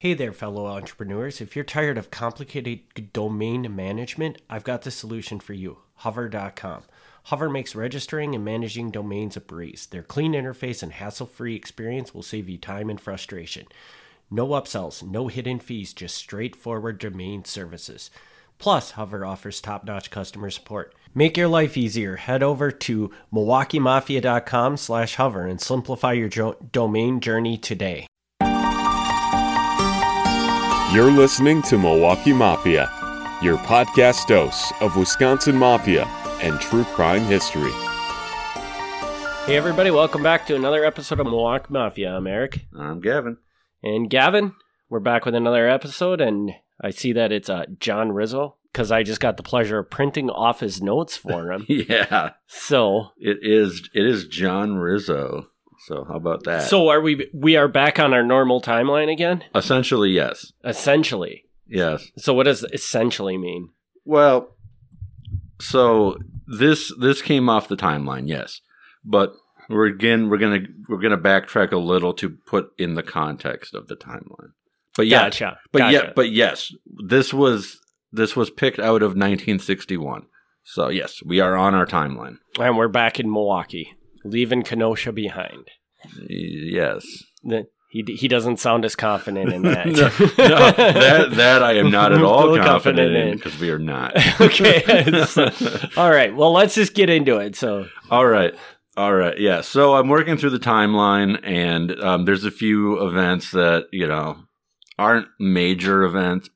Hey there, fellow entrepreneurs. If you're tired of complicated domain management, I've got the solution for you hover.com. Hover makes registering and managing domains a breeze. Their clean interface and hassle free experience will save you time and frustration. No upsells, no hidden fees, just straightforward domain services. Plus, Hover offers top notch customer support. Make your life easier. Head over to MilwaukeeMafia.com slash hover and simplify your jo- domain journey today. You're listening to Milwaukee Mafia, your podcast dose of Wisconsin Mafia and true crime history. Hey, everybody, welcome back to another episode of Milwaukee Mafia. I'm Eric. I'm Gavin. And Gavin, we're back with another episode, and I see that it's uh, John Rizzo because I just got the pleasure of printing off his notes for him. Yeah, so, it is. It is John Rizzo. So how about that? so are we? We are back on our normal timeline again, essentially, yes, essentially. yes. So, what does essentially mean? Well, so this this came off the timeline, yes, but we're again we're gonna we're gonna backtrack a little to put in the context of the timeline. But yeah, Gotcha. but gotcha. yeah, but yes, this was this was picked out of 1961. So yes, we are on our timeline. and we're back in Milwaukee, leaving Kenosha behind. Yes. The- He, he doesn't sound as confident in that. no, no, that that I am not at all confident, confident in because we are not. okay. so- all right. Well, let's just get into it. So, all right, all right, yeah. So I'm working through the timeline, and um, there's a few events that you know aren't major events,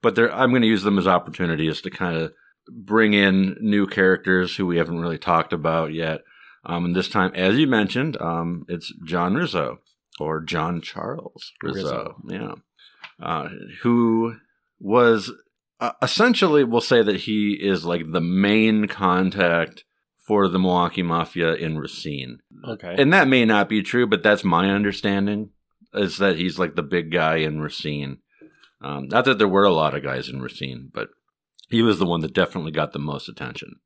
but they're, I'm going to use them as opportunities to kind of bring in new characters who we haven't really talked about yet. Um, and this time, as you mentioned, um, it's John Rizzo or John Charles Rizzo. Yeah. Uh, who was uh, essentially, we'll say that he is like the main contact for the Milwaukee Mafia in Racine. okay. And that may not be true, but that's my understanding is that he's like the big guy in Racine. Um, not that there were a lot of guys in Racine, but he was the one that definitely got the most attention.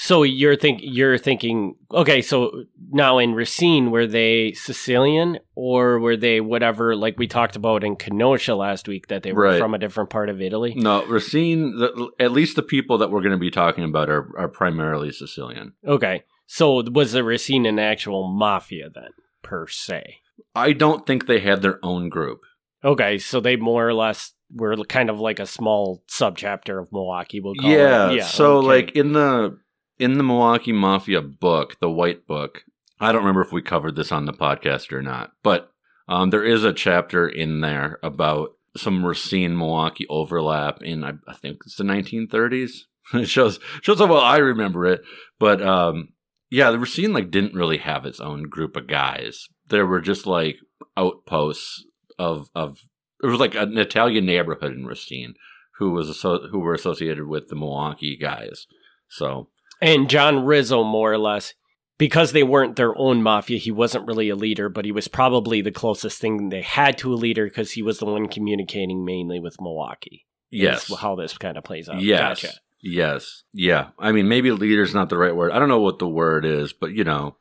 So you're think you're thinking okay. So now in Racine, were they Sicilian or were they whatever? Like we talked about in Kenosha last week, that they were Right. from a different part of Italy. No, Racine, the, at least the people that we're going to be talking about are, are primarily Sicilian. Okay, so was the Racine an actual mafia then, per se? I don't think they had their own group. Okay, so they more or less were kind of like a small subchapter of Milwaukee. We'll call yeah, it. Yeah. so okay. like in the in the Milwaukee Mafia book, the White Book. I don't remember if we covered this on the podcast or not, but um, there is a chapter in there about some Racine Milwaukee overlap in I, I think it's the 1930s. it shows shows how well I remember it, but um, yeah, the Racine like didn't really have its own group of guys. There were just like outposts of of it was like an Italian neighborhood in Racine who was who were associated with the Milwaukee guys. So And John Rizzo, more or less, because they weren't their own mafia, he wasn't really a leader, but he was probably the closest thing they had to a leader because he was the one communicating mainly with Milwaukee. yes, how this kind of plays out. yes, Gotcha. yes, yeah. I mean, maybe leader's not the right word. I don't know what the word is, but you know,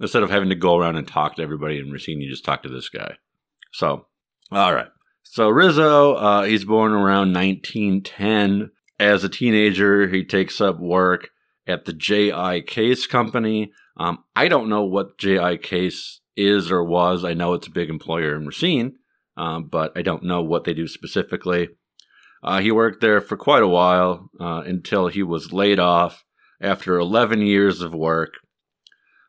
instead of having to go around and talk to everybody in Racine, you just talk to this guy. So, all right. So Rizzo, uh, he's born around 1910. As a teenager, he takes up work at the J.I. Case Company. Um, I don't know what J.I. Case is or was. I know it's a big employer in Racine, um, but I don't know what they do specifically. Uh, he worked there for quite a while uh, until he was laid off after 11 years of work.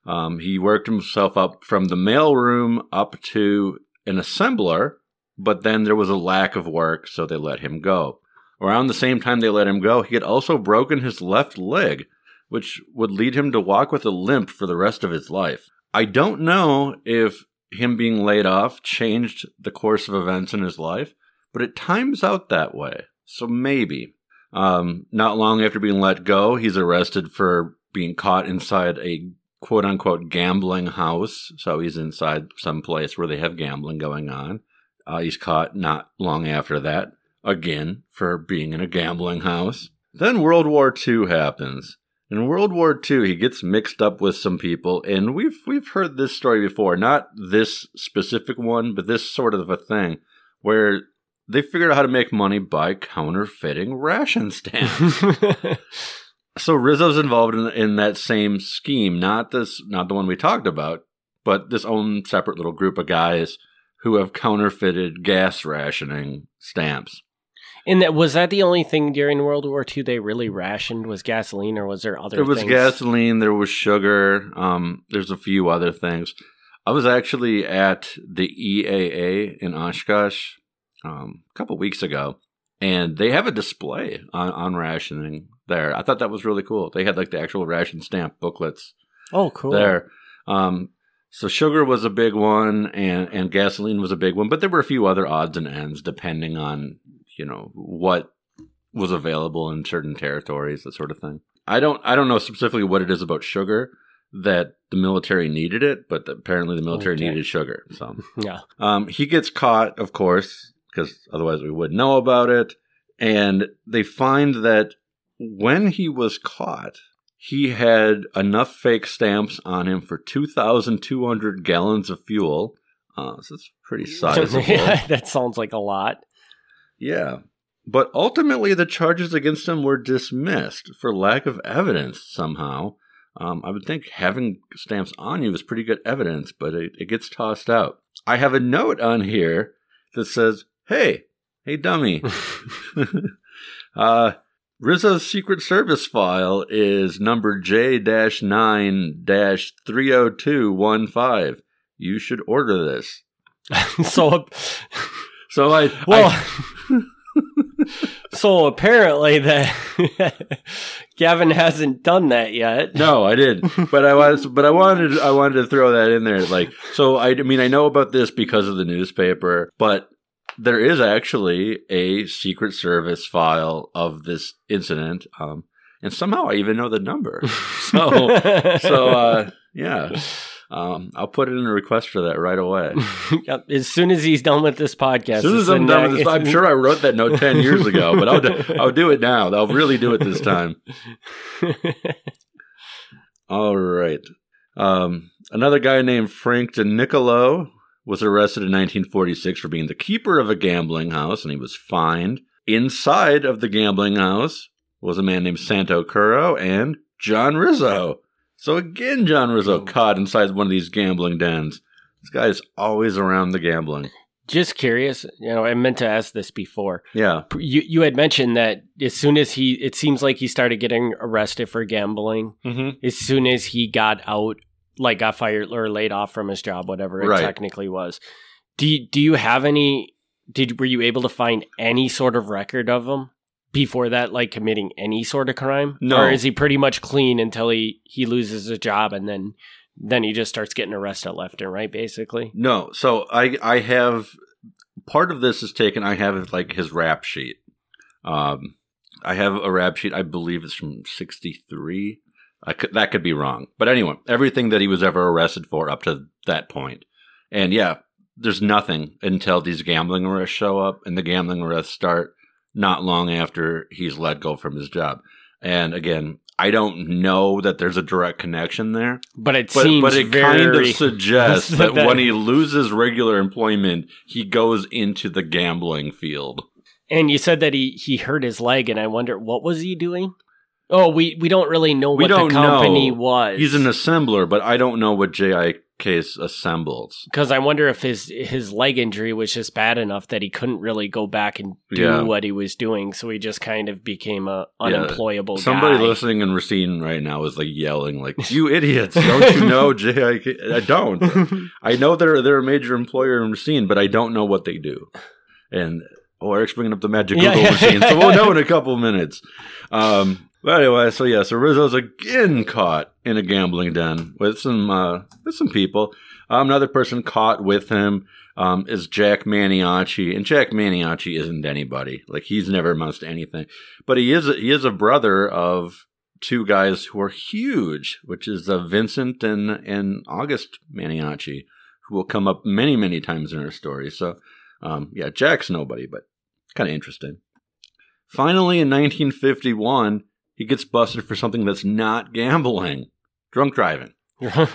Um, he worked himself up from the mailroom up to an assembler, but then there was a lack of work, so they let him go. Around the same time they let him go, he had also broken his left leg, which would lead him to walk with a limp for the rest of his life. I don't know if him being laid off changed the course of events in his life, but it times out that way. So maybe. Um, not long after being let go, he's arrested for being caught inside a quote unquote gambling house. So he's inside some place where they have gambling going on. Uh, he's caught not long after that again for being in a gambling house. Then World War II happens. In World War II, he gets mixed up with some people, and we've we've heard this story before. Not this specific one, but this sort of a thing, where they figured out how to make money by counterfeiting ration stamps. so Rizzo's involved in, in that same scheme, not this, not the one we talked about, but this own separate little group of guys who have counterfeited gas rationing stamps. And that was that the only thing during World War II they really rationed was gasoline, or was there other? There was things? gasoline, there was sugar, um, there's a few other things. I was actually at the EAA in Oshkosh um, a couple weeks ago, and they have a display on, on rationing there. I thought that was really cool. They had like the actual ration stamp booklets Oh, cool. there. Um, so sugar was a big one, and and gasoline was a big one, but there were a few other odds and ends depending on you know what was available in certain territories, that sort of thing. I don't I don't know specifically what it is about sugar that the military needed it, but apparently the military Okay. needed sugar. So Yeah. um, he gets caught, of course, because otherwise we wouldn't know about it. And they find that when he was caught, he had enough fake stamps on him for 2,200 gallons of fuel. Uh, so it's pretty sizable. Yeah, that sounds like a lot. Yeah. But ultimately, the charges against him were dismissed for lack of evidence somehow. Um, I would think having stamps on you is pretty good evidence, but it, it gets tossed out. I have a note on here that says, Hey, hey, dummy. uh, Rizzo's Secret Service file is number J 9 30215. You should order this. so, So I, well, I- so apparently that Gavin hasn't done that yet. No, I did, but I was, but I wanted, I wanted to throw that in there. Like, so I, I mean, I know about this because of the newspaper, but there is actually a Secret Service file of this incident, um, and somehow I even know the number. So, so uh, yeah, um, I'll put in a request for that right away. Yep, as soon as he's done with this podcast, As soon as I'm done with this, I'm sure I wrote that note ten years ago, but I'll, do, I'll do it now. I'll really do it this time. All right. Um, another guy named Frank DeNicolo was arrested in 1946 for being the keeper of a gambling house, and he was fined. Inside of the gambling house was a man named Santo Curro and John Rizzo. So again, John Rizzo caught inside one of these gambling dens. This guy is always around the gambling. Just curious, you know, I meant to ask this before. Yeah. You you had mentioned that as soon as he, it seems like he started getting arrested for gambling. Mm-hmm. As soon as he got out, like got fired or laid off from his job, whatever it Right. technically was. Do you, do you have any? Did were you able to find any sort of record of him before that, like committing any sort of crime? No. or is he pretty much clean until he he loses a job and then then he just starts getting arrested left and right, basically? No, so I I have part of this is taken. I have like his rap sheet. Um, I have a rap sheet. I believe it's from '63. I could, that could be wrong, but anyway, everything that he was ever arrested for up to that point, and yeah, there's nothing until these gambling arrests show up, and the gambling arrests start not long after he's let go from his job. And again, I don't know that there's a direct connection there But it but, seems but it kind of suggests that, that- when he loses regular employment, he goes into the gambling field. And you said that he he hurt his leg, and I wonder what was he doing. Oh, we we don't really know We what don't the company know. was. He's an assembler, but I don't know what J.I. Case assembles. because I wonder if his his leg injury was just bad enough that he couldn't really go back and do Yeah. what he was doing, so he just kind of became a Yeah. unemployable Somebody guy. listening in Racine right now is like yelling, like, "You idiots! Don't you know JIK?" I don't. I know they're they're a major employer in Racine, but I don't know what they do. And oh, Eric's bringing up the magic Google yeah. machine, so we'll know in a couple minutes. Um, but anyway, so yeah, so Rizzo's again caught in a gambling den with some uh, with some people. Um, another person caught with him um, is Jack Maniaci, and Jack Maniaci isn't anybody. Like he's never amounts to anything, but he is he is a brother of two guys who are huge, which is uh, Vincent and and August Maniaci, who will come up many many times in our story. So, um, yeah, Jack's nobody, but kind of interesting. Finally, in 1951, he gets busted for something that's not gambling, drunk driving.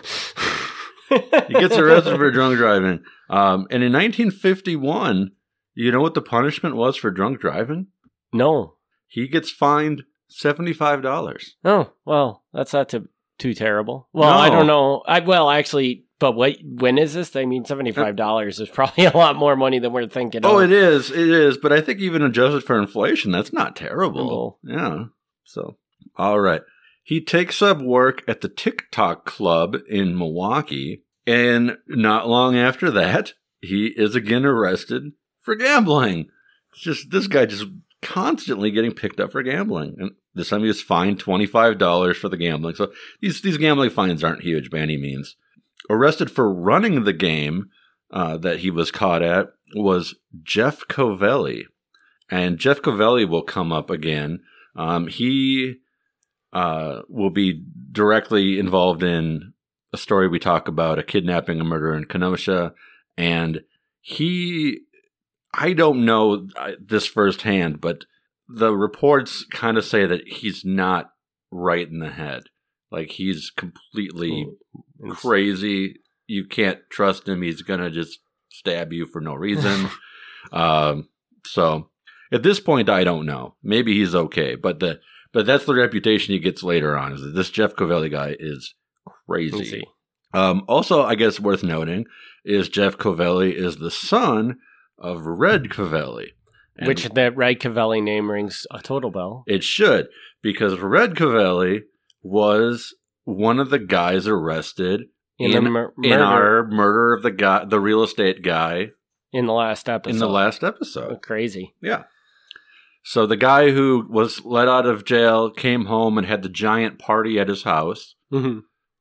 He gets arrested for drunk driving. Um, and in 1951, You know what the punishment was for drunk driving? No. He gets fined $75. Oh, well, that's not too, too terrible. Well, I don't know. I well, actually, but what when is this? I mean, $75 is probably a lot more money than we're thinking Oh, of. it is. It is. But I think even adjusted for inflation, that's not terrible. No. Yeah. So, all right. He takes up work at the TikTok Club in Milwaukee. And not long after that, he is again arrested for gambling. It's just this guy just constantly getting picked up for gambling. And this time he was fined $25 for the gambling. So these, these gambling fines aren't huge by any means. Arrested for running the game uh, that he was caught at was Jeff Covelli. And Jeff Covelli will come up again. Um, he uh, will be directly involved in a story we talk about a kidnapping, a murder in Kenosha. And he, I don't know uh, this firsthand, but the reports kind of say that he's not right in the head. Like he's completely crazy. You can't trust him. He's gonna just stab you for no reason. um, so at this point, I don't know. Maybe he's okay, but the but that's the reputation he gets later on. Is that this Jeff Covelli guy is crazy. Um, also, I guess worth noting is Jeff Covelli is the son of Red Covelli, And Which that Red Covelli name rings a total bell. it should because Red Covelli was one of the guys arrested In, in, the mur- in murder our murder of the guy, the real estate guy, in the last episode. in the last episode. Crazy. Yeah. So the guy who was let out of jail came home and had the giant party at his house. hmm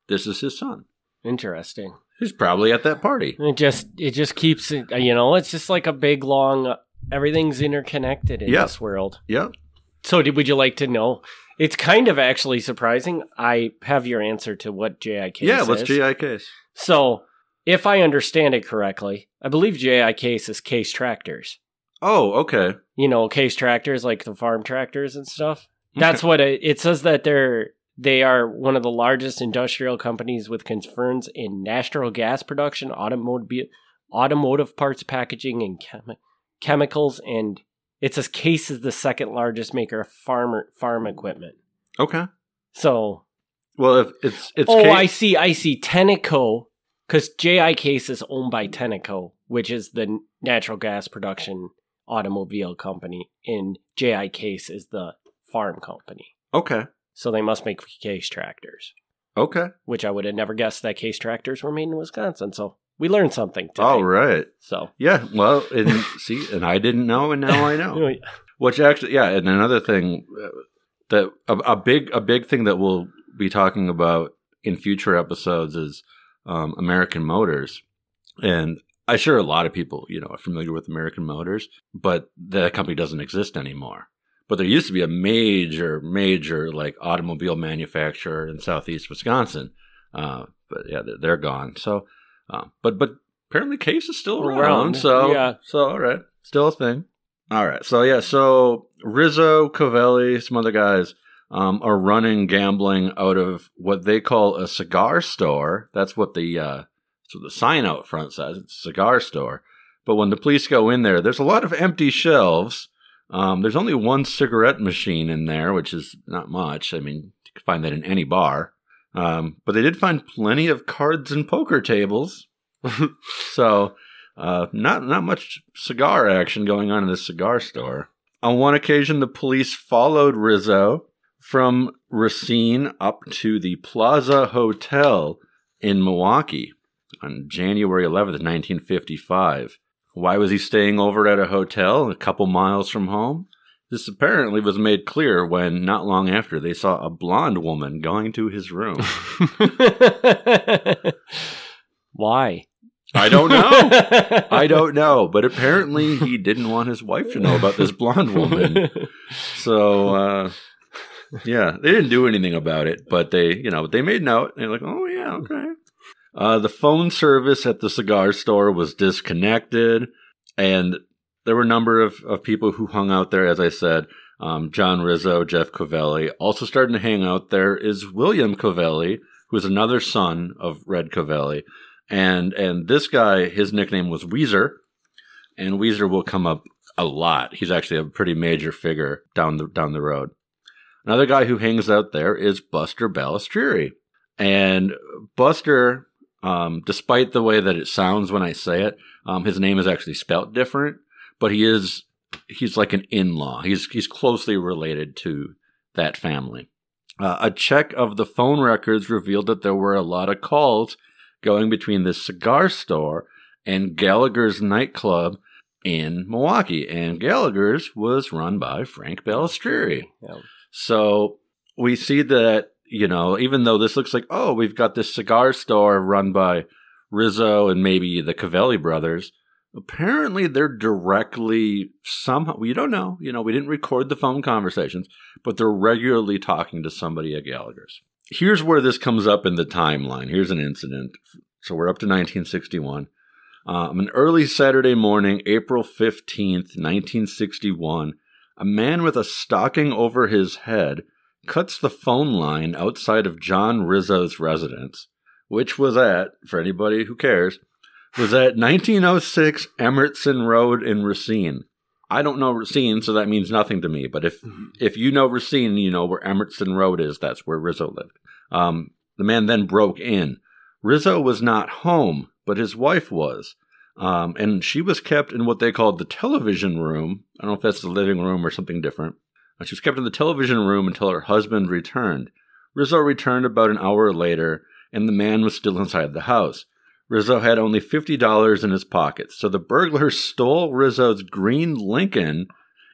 This is his son. Interesting. He's probably at that party. It just it just keeps. You know, it's just like a big long. Everything's interconnected in Yeah. this world. Yep. So, did would you like to know? It's kind of actually surprising. I have your answer to what J.I. Case yeah, is. let's case. So, if I understand it correctly, I believe JI case is case tractors. Oh, okay. You know, case tractors like the farm tractors and stuff. That's what it, it says that they're they are one of the largest industrial companies with concerns in natural gas production, automotive automotive parts packaging, and chemi- chemicals. And it says Case is the second largest maker of farmer farm equipment. Okay. So, Well, if it's it's oh, case- I see, I see. Tenneco, because JI Case is owned by Tenneco, which is the natural gas production automobile company, and JI Case is the farm company. okay. So they must make case tractors, Okay. which I would have never guessed that case tractors were made in Wisconsin. So we learned something today. All right. So Yeah. Well, and see, and I didn't know, and now I know. Which actually, yeah, and another thing uh, that a, a big a big thing that we'll be talking about in future episodes is um, American Motors, and I'm sure a lot of people you know are familiar with American Motors, but that company doesn't exist anymore. But there used to be a major, major like automobile manufacturer in southeast Wisconsin, uh, but yeah, they're, they're gone. So, uh, but but apparently Case is still around. Around, So yeah. so all right, still a thing. All right. So yeah. So Rizzo, Covelli, some other guys um, are running gambling out of what they call a cigar store. That's what the uh, what the sign out front says. It's a cigar store. But when the police go in there, there's a lot of empty shelves. Um, there's only one cigarette machine in there, which is not much. I mean, you can find that in any bar. Um, but they did find plenty of cards and poker tables. so uh, not not much cigar action going on in this cigar store. On one occasion, the police followed Rizzo from Racine up to the Plaza Hotel in Milwaukee on January 11th, 1955. Why was he staying over at a hotel a couple miles from home? This apparently was made clear when, not long after, they saw a blonde woman going to his room. Why? I don't know. I don't know, but apparently he didn't want his wife to know about this blonde woman. So, uh, yeah, they didn't do anything about it, but they, you know, they made note. They're like, oh, yeah, okay. Uh, the phone service at the cigar store was disconnected, and there were a number of, of people who hung out there, as I said. Um, John Rizzo, Jeff Covelli. Also starting to hang out there is William Covelli, who is another son of Red Covelli. And and this guy, his nickname was Weezer. and Weezer will come up a lot. He's actually a pretty major figure down the down the road. Another guy who hangs out there is Buster Balistrieri. And Buster, um, despite the way that it sounds when I say it, um, his name is actually spelt different, but he is he's like an in-law. He's he's closely related to that family. Uh, a check of the phone records revealed that there were a lot of calls going between this cigar store and Gallagher's nightclub in Milwaukee. And Gallagher's was run by Frank Balistrieri. Yeah. So we see that, you know, even though this looks like, oh, we've got this cigar store run by Rizzo and maybe the Covelli brothers, apparently they're directly somehow, we don't know, you know, we didn't record the phone conversations, but they're regularly talking to somebody at Gallagher's. Here's where this comes up in the timeline. Here's an incident. So we're up to 1961. Um, an early Saturday morning, April 15th, 1961, a man with a stocking over his head cuts the phone line outside of John Rizzo's residence, which was at, for anybody who cares, was at 1906 Emerson Road in Racine. I don't know Racine, so that means nothing to me. But if if you know Racine, you know where Emerson Road is. That's where Rizzo lived. Um, the man then broke in. Rizzo was not home, but his wife was. Um, and she was kept in what they called the television room. I don't know if that's the living room or something different. She was kept in the television room until her husband returned. Rizzo returned about an hour later, and the man was still inside the house. Rizzo had only $50 in his pocket, so the burglar stole Rizzo's green Lincoln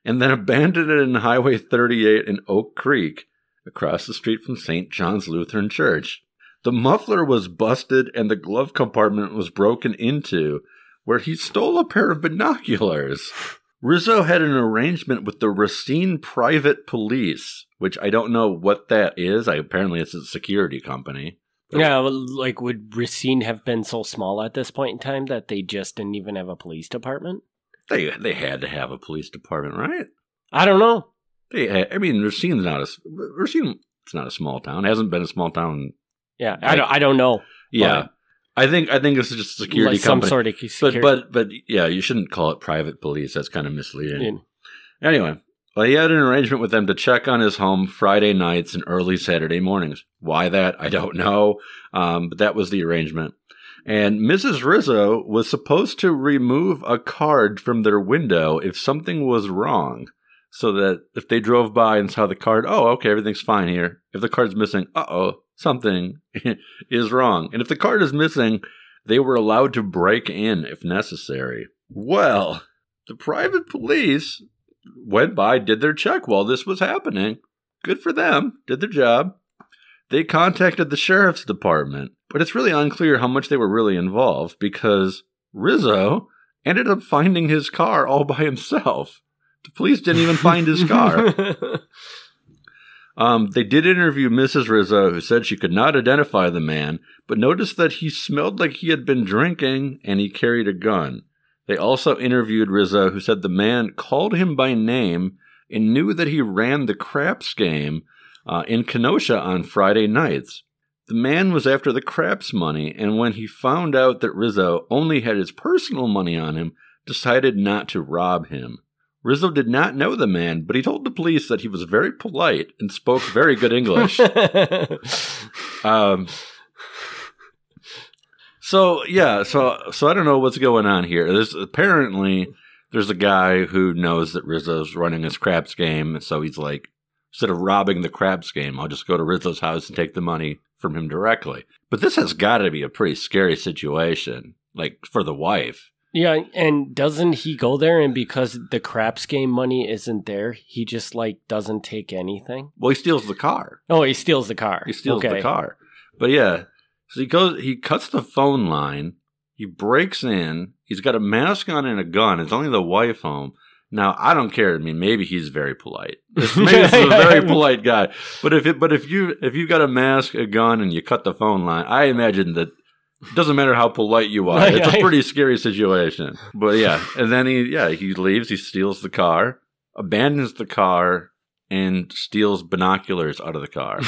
and then abandoned it in Highway 38 in Oak Creek, across the street from St. John's Lutheran Church. The muffler was busted and the glove compartment was broken into, where he stole a pair of binoculars. Rizzo had an arrangement with the Racine Private Police, which I don't know what that is. I, apparently, it's a security company. Yeah, like would Racine have been so small at this point in time that they just didn't even have a police department? They they had to have a police department, right? I don't know. They, had- I mean, Racine's not a Racine. It's not a small town. It hasn't been a small town. Yeah, I don't. I don't know. Yeah, I think I think it's just a security like some company. sort of but but but yeah, you shouldn't call it private police. That's kind of misleading. Yeah. Anyway, well, he had an arrangement with them to check on his home Friday nights and early Saturday mornings. Why that? I don't know. Um, but that was the arrangement. And Mrs. Rizzo was supposed to remove a card from their window if something was wrong. So that if they drove by and saw the card, oh, okay, everything's fine here. If the card's missing, uh oh, something is wrong. And if the card is missing, they were allowed to break in if necessary. Well, the private police went by, did their check while this was happening. Good for them, did their job. They contacted the sheriff's department, but it's really unclear how much they were really involved because Rizzo ended up finding his car all by himself. The police didn't even find his car. Um, they did interview Mrs. Rizzo, who said she could not identify the man, but noticed that he smelled like he had been drinking and he carried a gun. They also interviewed Rizzo, who said the man called him by name and knew that he ran the craps game uh, in Kenosha on Friday nights. The man was after the craps money, and when he found out that Rizzo only had his personal money on him, decided not to rob him. Rizzo did not know the man, but he told the police that he was very polite and spoke very good English. Um, so yeah, so so I don't know what's going on here. There's apparently there's a guy who knows that Rizzo's running his craps game, so he's like, instead of robbing the craps game, I'll just go to Rizzo's house and take the money from him directly. But this has got to be a pretty scary situation, like for the wife. Yeah, and doesn't he go there and because the craps game money isn't there, he just like doesn't take anything? Well, he steals the car. Oh, he steals the car. He steals Okay. the car. But yeah, so he goes. He cuts the phone line. He breaks in. He's got a mask on and a gun. It's only the wife home. Now I don't care. I mean, maybe he's very polite. This- Maybe this is a very polite guy. But if it, but if you if you've got a mask, a gun, and you cut the phone line, I imagine that doesn't matter how polite you are. It's a pretty scary situation. But yeah, and then he yeah he leaves. He steals the car, abandons the car, and steals binoculars out of the car.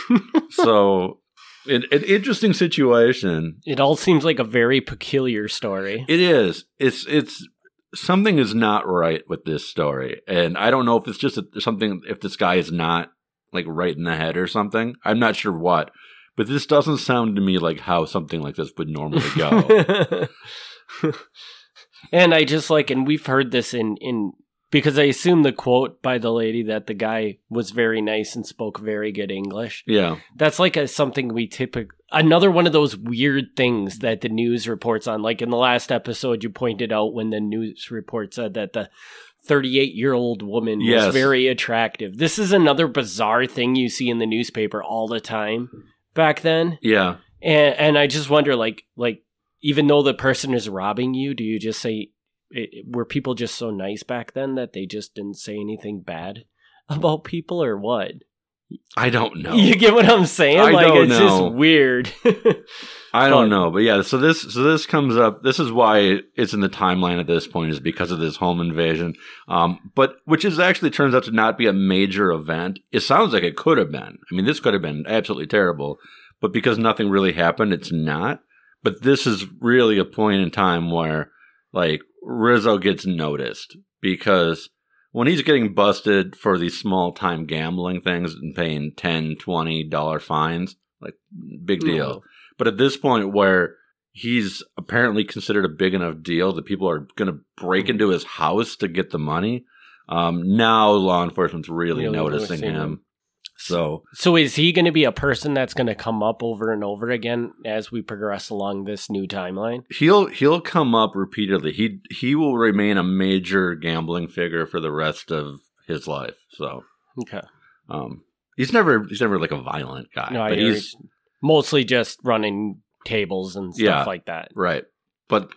so an, an interesting situation It all seems like a very peculiar story. it is it's it's something is not right with this story, and I don't know if it's just a, something if this guy is not like right in the head or something. I'm not sure what, but this doesn't sound to me like how something like this would normally go. and I just like, and we've heard this in in because I assume the quote by the lady that the guy was very nice and spoke very good English. yeah, That's like a something we typically another one of those weird things that the news reports on. Like in the last episode, you pointed out when the news report said that the 38 year old woman Yes. was very attractive. This is another bizarre thing you see in the newspaper all the time back then. yeah. And and I just wonder, like, like even though the person is robbing you, do you just say, it, were people just so nice back then that they just didn't say anything bad about people, or what? I don't know. You get what I'm saying? I like don't it's know. just weird. I don't know, but yeah. So this, so this comes up. This is why it's in the timeline at this point, is because of this home invasion. Um, but which is actually turns out to not be a major event. It sounds like it could have been. I mean, this could have been absolutely terrible, but because nothing really happened, it's not. But this is really a point in time where, like, Rizzo gets noticed because when he's getting busted for these small time gambling things and paying 10 20 dollar fines like big deal. But at this point where he's apparently considered a big enough deal that people are going to break into his house to get the money um, now law enforcement's really Really noticing noticing him. him. So so is he going to be a person that's going to come up over and over again as we progress along this new timeline? he'll he'll come up repeatedly he he will remain a major gambling figure for the rest of his life so Okay. um he's never he's never like a violent guy No, but he's mostly just running tables and stuff Yeah. like that. Right. But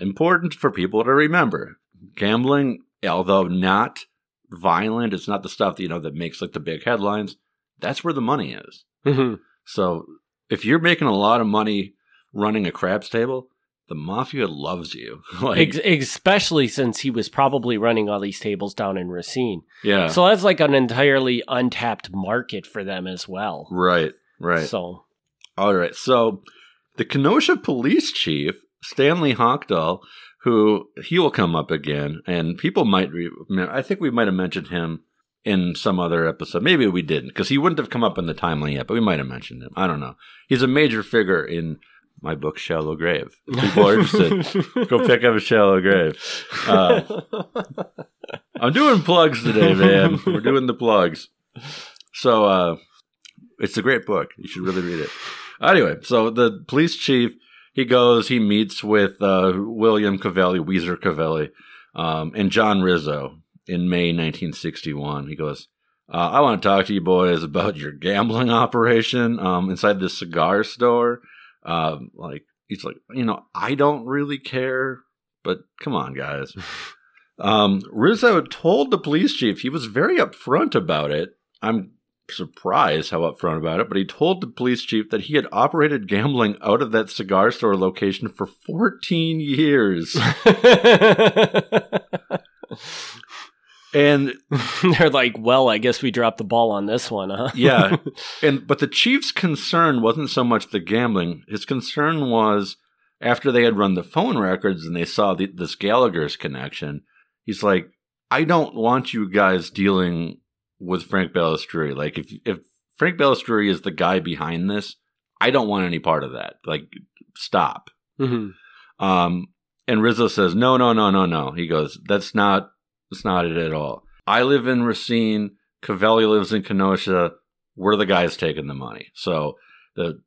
important for people to remember gambling, although not violent, it's not the stuff you know that makes like the big headlines. That's where the money is. Mhm. So if you're making a lot of money running a craps table, the mafia loves you. like, Ex- especially since he was probably running all these tables down in Racine. yeah. So that's like an entirely untapped market for them as well. right. Right. So All right. So the Kenosha police chief, Stanley Hockdahl, who he will come up again, and people might, re- I think we might have mentioned him in some other episode. Maybe we didn't, because he wouldn't have come up in the timeline yet, but we might have mentioned him. I don't know. He's a major figure in my book, Shallow Grave. People are interested, go pick up a Shallow Grave. Uh, I'm doing plugs today, man. We're doing the plugs. So uh, it's a great book. You should really read it. Anyway, so the police chief he goes, he meets with uh, William Covelli, Weezer Covelli, um, and John Rizzo in May 1961. He goes, uh, I want to talk to you boys about your gambling operation um, inside this cigar store. Um, like he's like, you know, I don't really care, but come on, guys. Um, Rizzo told the police chief he was very upfront about it. I'm surprised how upfront about it, but he told the police chief that he had operated gambling out of that cigar store location for 14 years. And They're like, well, I guess we dropped the ball on this one, huh? yeah, and but the chief's concern wasn't so much the gambling. His concern was after they had run the phone records and they saw the, this Gallagher's connection. He's like, I don't want you guys dealing with Frank Balistrieri. Like, if if Frank Balistrieri is the guy behind this, I don't want any part of that. Like, stop. Mhm. Um, and Rizzo says, no, no, no, no, no. He goes, that's not, that's not it at all. I live in Racine. Covelli lives in Kenosha. We're the guys taking the money. So the,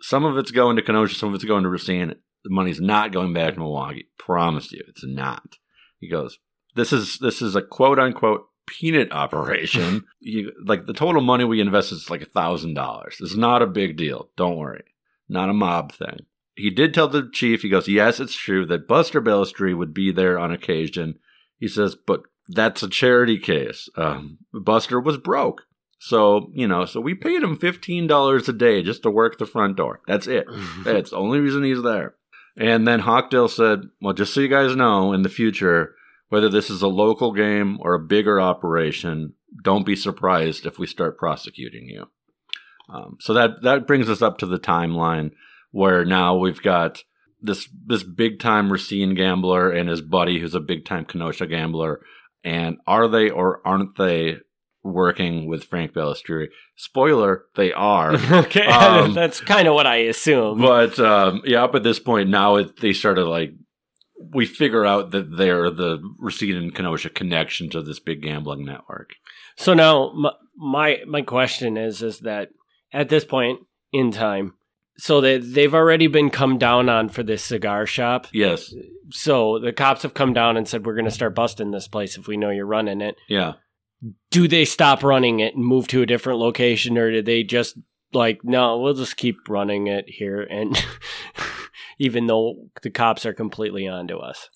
some of it's going to Kenosha, some of it's going to Racine. The money's not going back to Milwaukee. Promise you, it's not. He goes, this is, this is a quote unquote peanut operation. you, like the total money we invest is like a thousand dollars. It's not a big deal. Don't worry. Not a mob thing he did tell the chief, he goes, Yes, it's true that Buster Bellestry would be there on occasion. He says, But that's a charity case. Um, Buster was broke. So, you know, so we paid him $15 a day just to work the front door. That's it. That's the only reason he's there. And then Hockdahl said, Well, just so you guys know, in the future, whether this is a local game or a bigger operation, don't be surprised if we start prosecuting you. Um, so that, that brings us up to the timeline where now we've got this this big time Racine gambler and his buddy who's a big time Kenosha gambler, and are they or aren't they working with Frank Balistrieri? Spoiler: they are. okay, Um, that's kind of what I assume. but um, yeah, up at this point now, it, they started like we figure out that they're the Racine and Kenosha connection to this big gambling network. So now my, my my question is is that at this point in time, so that they've already been come down on for this cigar shop. Yes, So the cops have come down and said we're going to start busting this place if we know you're running it. yeah. Do they stop running it and move to a different location, or did they just like no, we'll just keep running it here and even though the cops are completely onto us.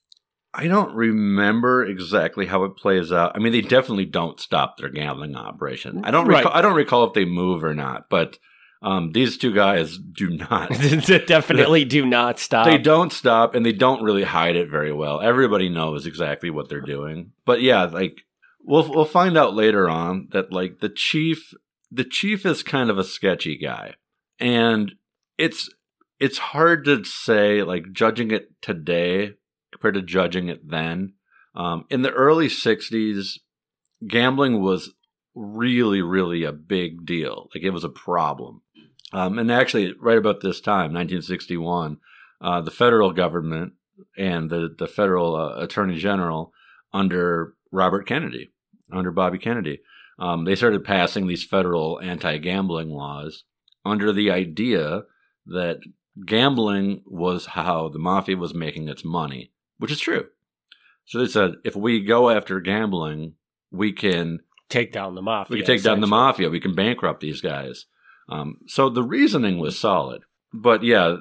I don't remember exactly how it plays out. I mean, they definitely don't stop their gambling operation. I don't Right. recall. I don't recall if they move or not, but um, these two guys do not. they definitely do not stop. They don't stop, and they don't really hide it very well. Everybody knows exactly what they're doing. But yeah, like we'll we'll find out later on that like the chief, the chief is kind of a sketchy guy, and it's it's hard to say like judging it today compared to judging it then. Um, in the early '60s, gambling was really, really a big deal. Like it was a problem. Um, and actually, right about this time, 1961, uh, the federal government and the the federal uh, attorney general under Robert Kennedy, under Bobby Kennedy, um, they started passing these federal anti-gambling laws under the idea that gambling was how the mafia was making its money, which is true. So they said if we go after gambling, we can take down the mafia. we can take down the mafia. We can bankrupt these guys. Um, so the reasoning was solid, but yeah,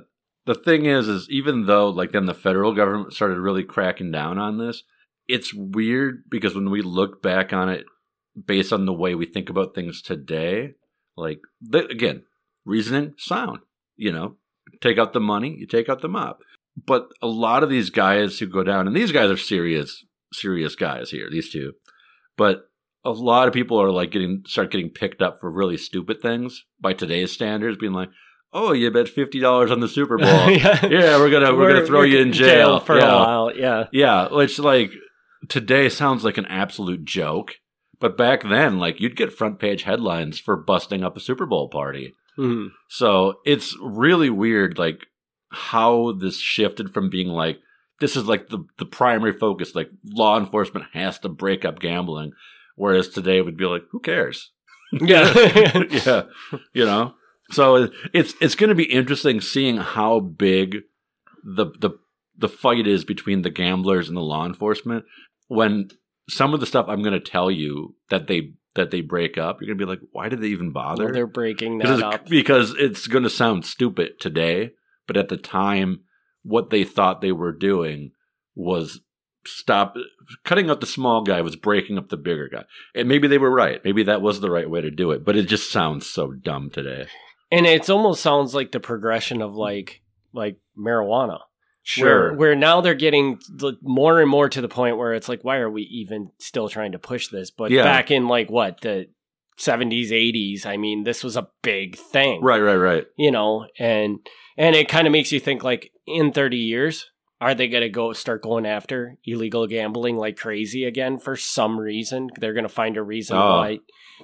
the thing is, is even though like then the federal government started really cracking down on this, it's weird because when we look back on it, based on the way we think about things today, like again, reasoning sound. You know, take out the money, you take out the mob. But a lot of these guys who go down, and these guys are serious, serious guys here. These two, but a lot of people are like getting start getting picked up for really stupid things by today's standards, being like, "Oh, you bet fifty dollars on the Super Bowl? yeah. yeah, we're gonna we're, gonna throw you in jail, for yeah. a while. Yeah. Yeah, which like today sounds like an absolute joke, but back then, like you'd get front page headlines for busting up a Super Bowl party. Mhm. So it's really weird, like how this shifted from being like this is like the the primary focus, like law enforcement has to break up gambling, whereas today it would be like, who cares? Yeah. yeah, you know. So it's it's going to be interesting seeing how big the the the fight is between the gamblers and the law enforcement when some of the stuff I'm going to tell you that they that they break up, you're to be like, why did they even bother? Well, they're breaking that it's, up. because it's to sound stupid today, but at the time, what they thought they were doing was stop cutting out the small guy was breaking up the bigger guy, and maybe they were right. Maybe that was the right way to do it, but it just sounds so dumb today. And it almost sounds like the progression of like like marijuana. Sure, Where, where now they're getting more and more to the point where it's like, why are we even still trying to push this? But Yeah. back in like what the seventies, eighties, I mean, this was a big thing, right, right, right. You know, and and it kind of makes you think like in thirty years, are they going to go start going after illegal gambling like crazy again for some reason? They're going to find a reason Oh. why,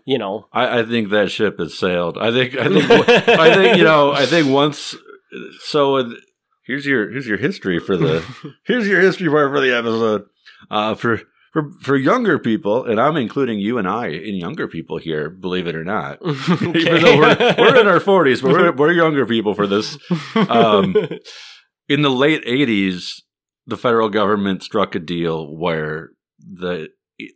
you know. I, I think that ship has sailed. I think, I think, I think you know. I think once. So here's your here's your history for the here's your history part for the episode. Uh, for for for younger people, and I'm including you and I in younger people here. Believe it or not, even though we're we're in our 40s, but we're we're younger people for this. Um, in the late 80s, the federal government struck a deal where the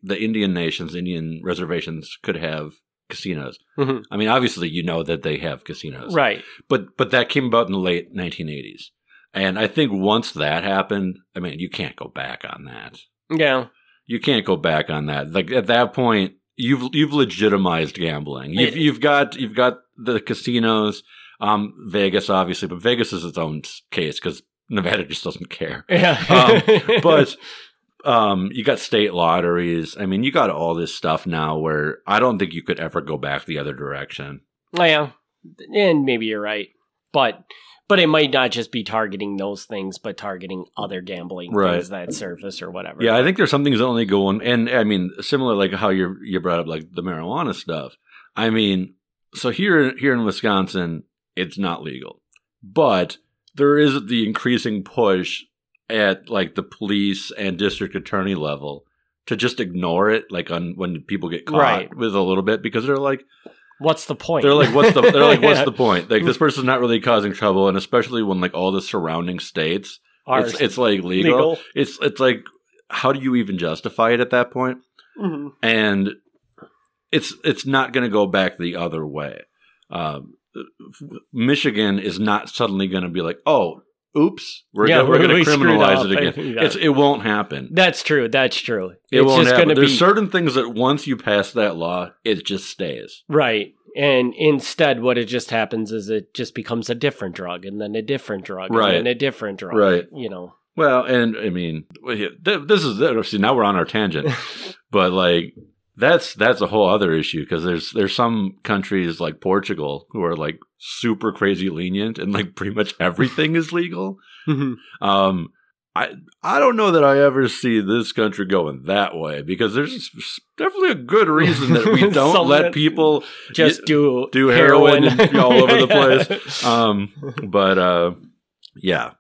the Indian nations, Indian reservations, could have casinos. Mhm. I mean, obviously, you know that they have casinos, right. But but that came about in the late 1980s, and I think once that happened, I mean, you can't go back on that. Yeah. You can't go back on that. Like at that point, you've you've legitimized gambling. You've you've got you've got the casinos, um, Vegas obviously, but Vegas is its own case because Nevada just doesn't care. Yeah. Um, but um, you got state lotteries. I mean, you got all this stuff now where I don't think you could ever go back the other direction. Oh, yeah. And maybe you're right. but but it might not just be targeting those things, but targeting other gambling Right. things that surface or whatever. Yeah, I think there's some things that only go on, and I mean, similar like how you you brought up like the marijuana stuff. I mean, so here here in Wisconsin, it's not legal, but there is the increasing push at like the police and district attorney level to just ignore it, like on when people get caught Right. with a little bit, because they're like What's the point? they're like what's the they're like what's Yeah. the point? Like this person's not really causing trouble, and especially when like all the surrounding states, Are it's it's like legal. legal. It's it's like how do you even justify it at that point? Mhm. and it's it's not going to go back the other way. Um, Michigan is not suddenly going to be like, oh, oops, we're Yeah, gonna, we're going to criminalize it again. Yeah. It's it won't happen. That's true. That's true. It it's won't just happen. to There's be certain things that once you pass that law, it just stays. right. And instead, what it just happens is it just becomes a different drug, and then a different drug, Right. and then a different drug. Right. You know. Well, and I mean, well, yeah, th- this is oh, see now we're on our tangent, but like that's that's a whole other issue because there's there's some countries like Portugal who are like super crazy lenient and like pretty much everything is legal. Um, I I don't know that I ever see this country going that way because there's definitely a good reason that we don't let people just y- do do heroin heroin, all over the Yeah. place. Um, but uh, yeah,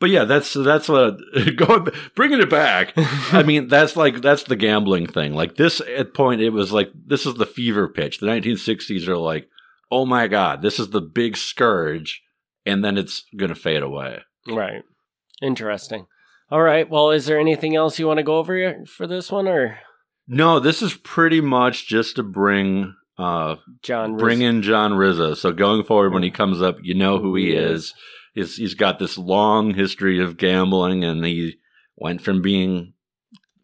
but yeah, that's that's what going bringing it back. I mean, that's like that's the gambling thing. Like this at point, it was like this is the fever pitch. The 1960s are like, oh my god, this is the big scourge, and then it's gonna fade away. Right. Interesting. All right. Well, is there anything else you want to go over here for this one, or No, this is pretty much just to bring uh John? Riz- bring in John Rizzo. So going forward, when he comes up, you know who he is. He's, he's got this long history of gambling, and he went from being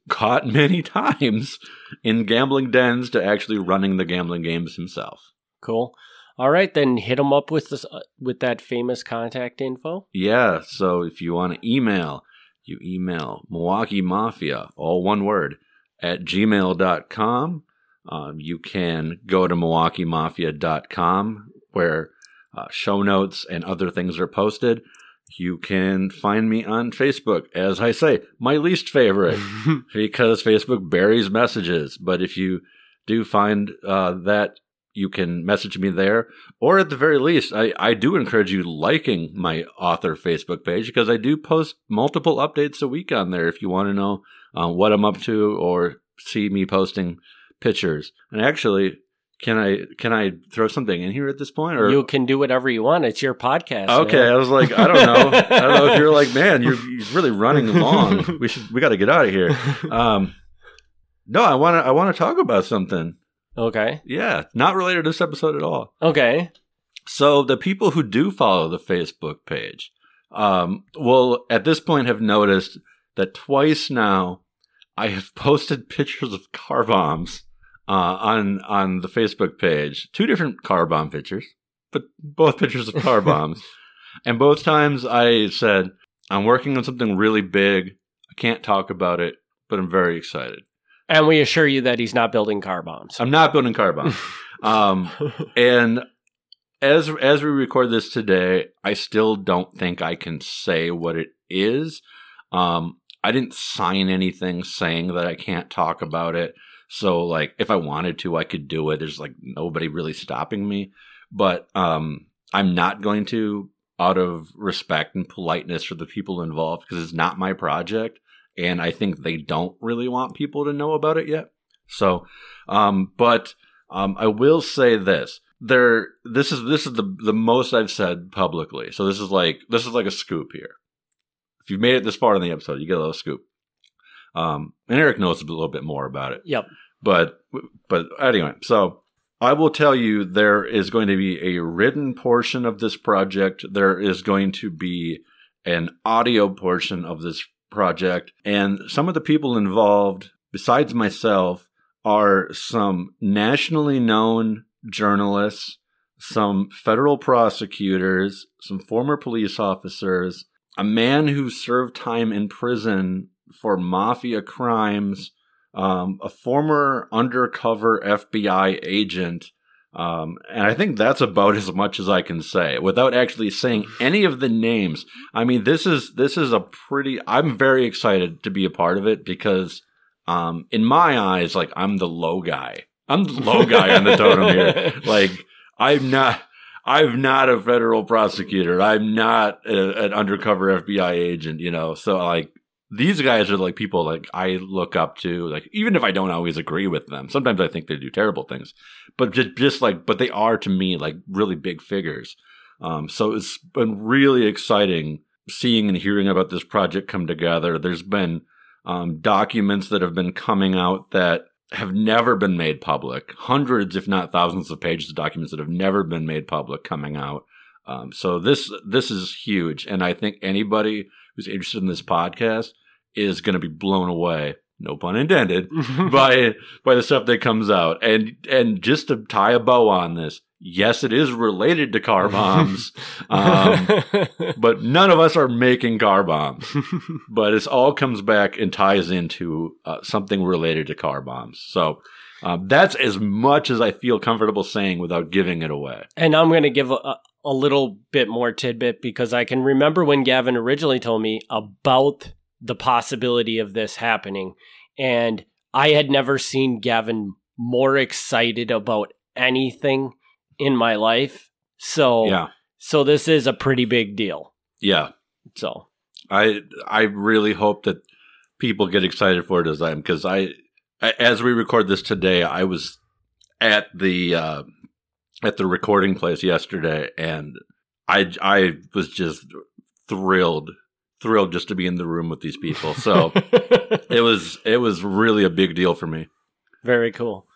caught many times in gambling dens to actually running the gambling games himself. Cool. All right, then hit him up with this uh, with that famous contact info. Yeah. So if you want to email, you email Milwaukee Mafia, all one word, at gmail.com. Um, you can go to milwaukeemafia.com where uh, show notes and other things are posted. You can find me on Facebook, as I say, my least favorite because Facebook buries messages. But if you do find uh, that, you can message me there. Or at the very least, I, I do encourage you liking my author Facebook page because I do post multiple updates a week on there if you want to know uh, what I'm up to or see me posting pictures. And actually, can I can I throw something in here at this point? Or you can do whatever you want. It's your podcast. Okay, man. I was like, I don't know, I don't know if you're like, man, you're, you're really running long. We should, we got to get out of here. Um, no, I want to, I want to talk about something. Okay. Yeah, not related to this episode at all. Okay. So the people who do follow the Facebook page, um, will at this point have noticed that twice now I have posted pictures of car bombs uh, on on the Facebook page. Two different car bomb pictures, but both pictures of car bombs. And both times I said, I'm working on something really big. I can't talk about it, but I'm very excited. And we assure you that he's not building car bombs. I'm not building car bombs. um, and as as we record this today, I still don't think I can say what it is. Um, I didn't sign anything saying that I can't talk about it. So like if I wanted to, I could do it. There's like nobody really stopping me. But um, I'm not going to out of respect and politeness for the people involved because it's not my project and I think they don't really want people to know about it yet. So, um, but um, I will say this: there, this is this is the the most I've said publicly. So this is like this is like a scoop here. If you've made it this far in the episode, you get a little scoop. Um, and Eric knows a little bit more about it, Yep. but but anyway, so I will tell you there is going to be a written portion of this project. There is going to be an audio portion of this project. And some of the people involved, besides myself, are some nationally known journalists, some federal prosecutors, some former police officers, a man who served time in prison for mafia crimes, um, a former undercover FBI agent, Um, and I think that's about as much as I can say without actually saying any of the names. I mean, this is this is a pretty. I'm very excited to be a part of it because, um, in my eyes, like I'm the low guy. I'm the low guy on the totem here. Like I'm not. I'm not a federal prosecutor. I'm not a, an undercover FBI agent. You know, so like these guys are like people like I look up to, like even if I don't always agree with them. Sometimes I think they do terrible things, but just, just like, but they are to me like really big figures. Um, so it's been really exciting seeing and hearing about this project come together. There's been um, documents that have been coming out that have never been made public, hundreds, if not thousands, of pages of documents that have never been made public coming out. Um, so this this is huge, and I think anybody who's interested in this podcast is going to be blown away no pun intended by by the stuff that comes out. And and just to tie a bow on this yes it is related to car bombs um, but none of us are making car bombs. But it all comes back and ties into uh, something related to car bombs. So um, that's as much as i feel comfortable saying without giving it away. And I'm going to give a, a little bit more tidbit because I can remember when Gavin originally told me about the possibility of this happening. And I had never seen Gavin more excited about anything in my life. So, yeah so this is a pretty big deal. yeah So, I I really hope that people get excited for it as I am because I as we record this today, I was at the uh, at the recording place yesterday, and I I was just thrilled thrilled just to be in the room with these people. So it was it was really a big deal for me. Very cool.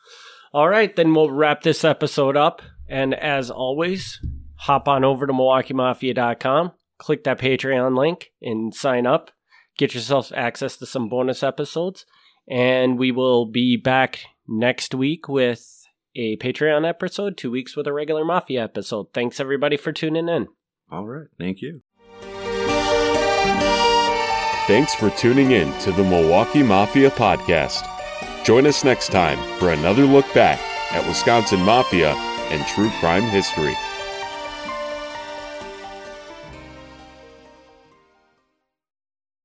All right, then we'll wrap this episode up. And as always, hop on over to MilwaukeeMafia.com, click that Patreon link, and sign up. Get yourself access to some bonus episodes. And we will be back next week with a Patreon episode, two weeks with a regular Mafia episode. Thanks, everybody, for tuning in. All right, thank you. Thanks for tuning in to the Milwaukee Mafia Podcast. Join us next time for another look back at Wisconsin Mafia and true crime history.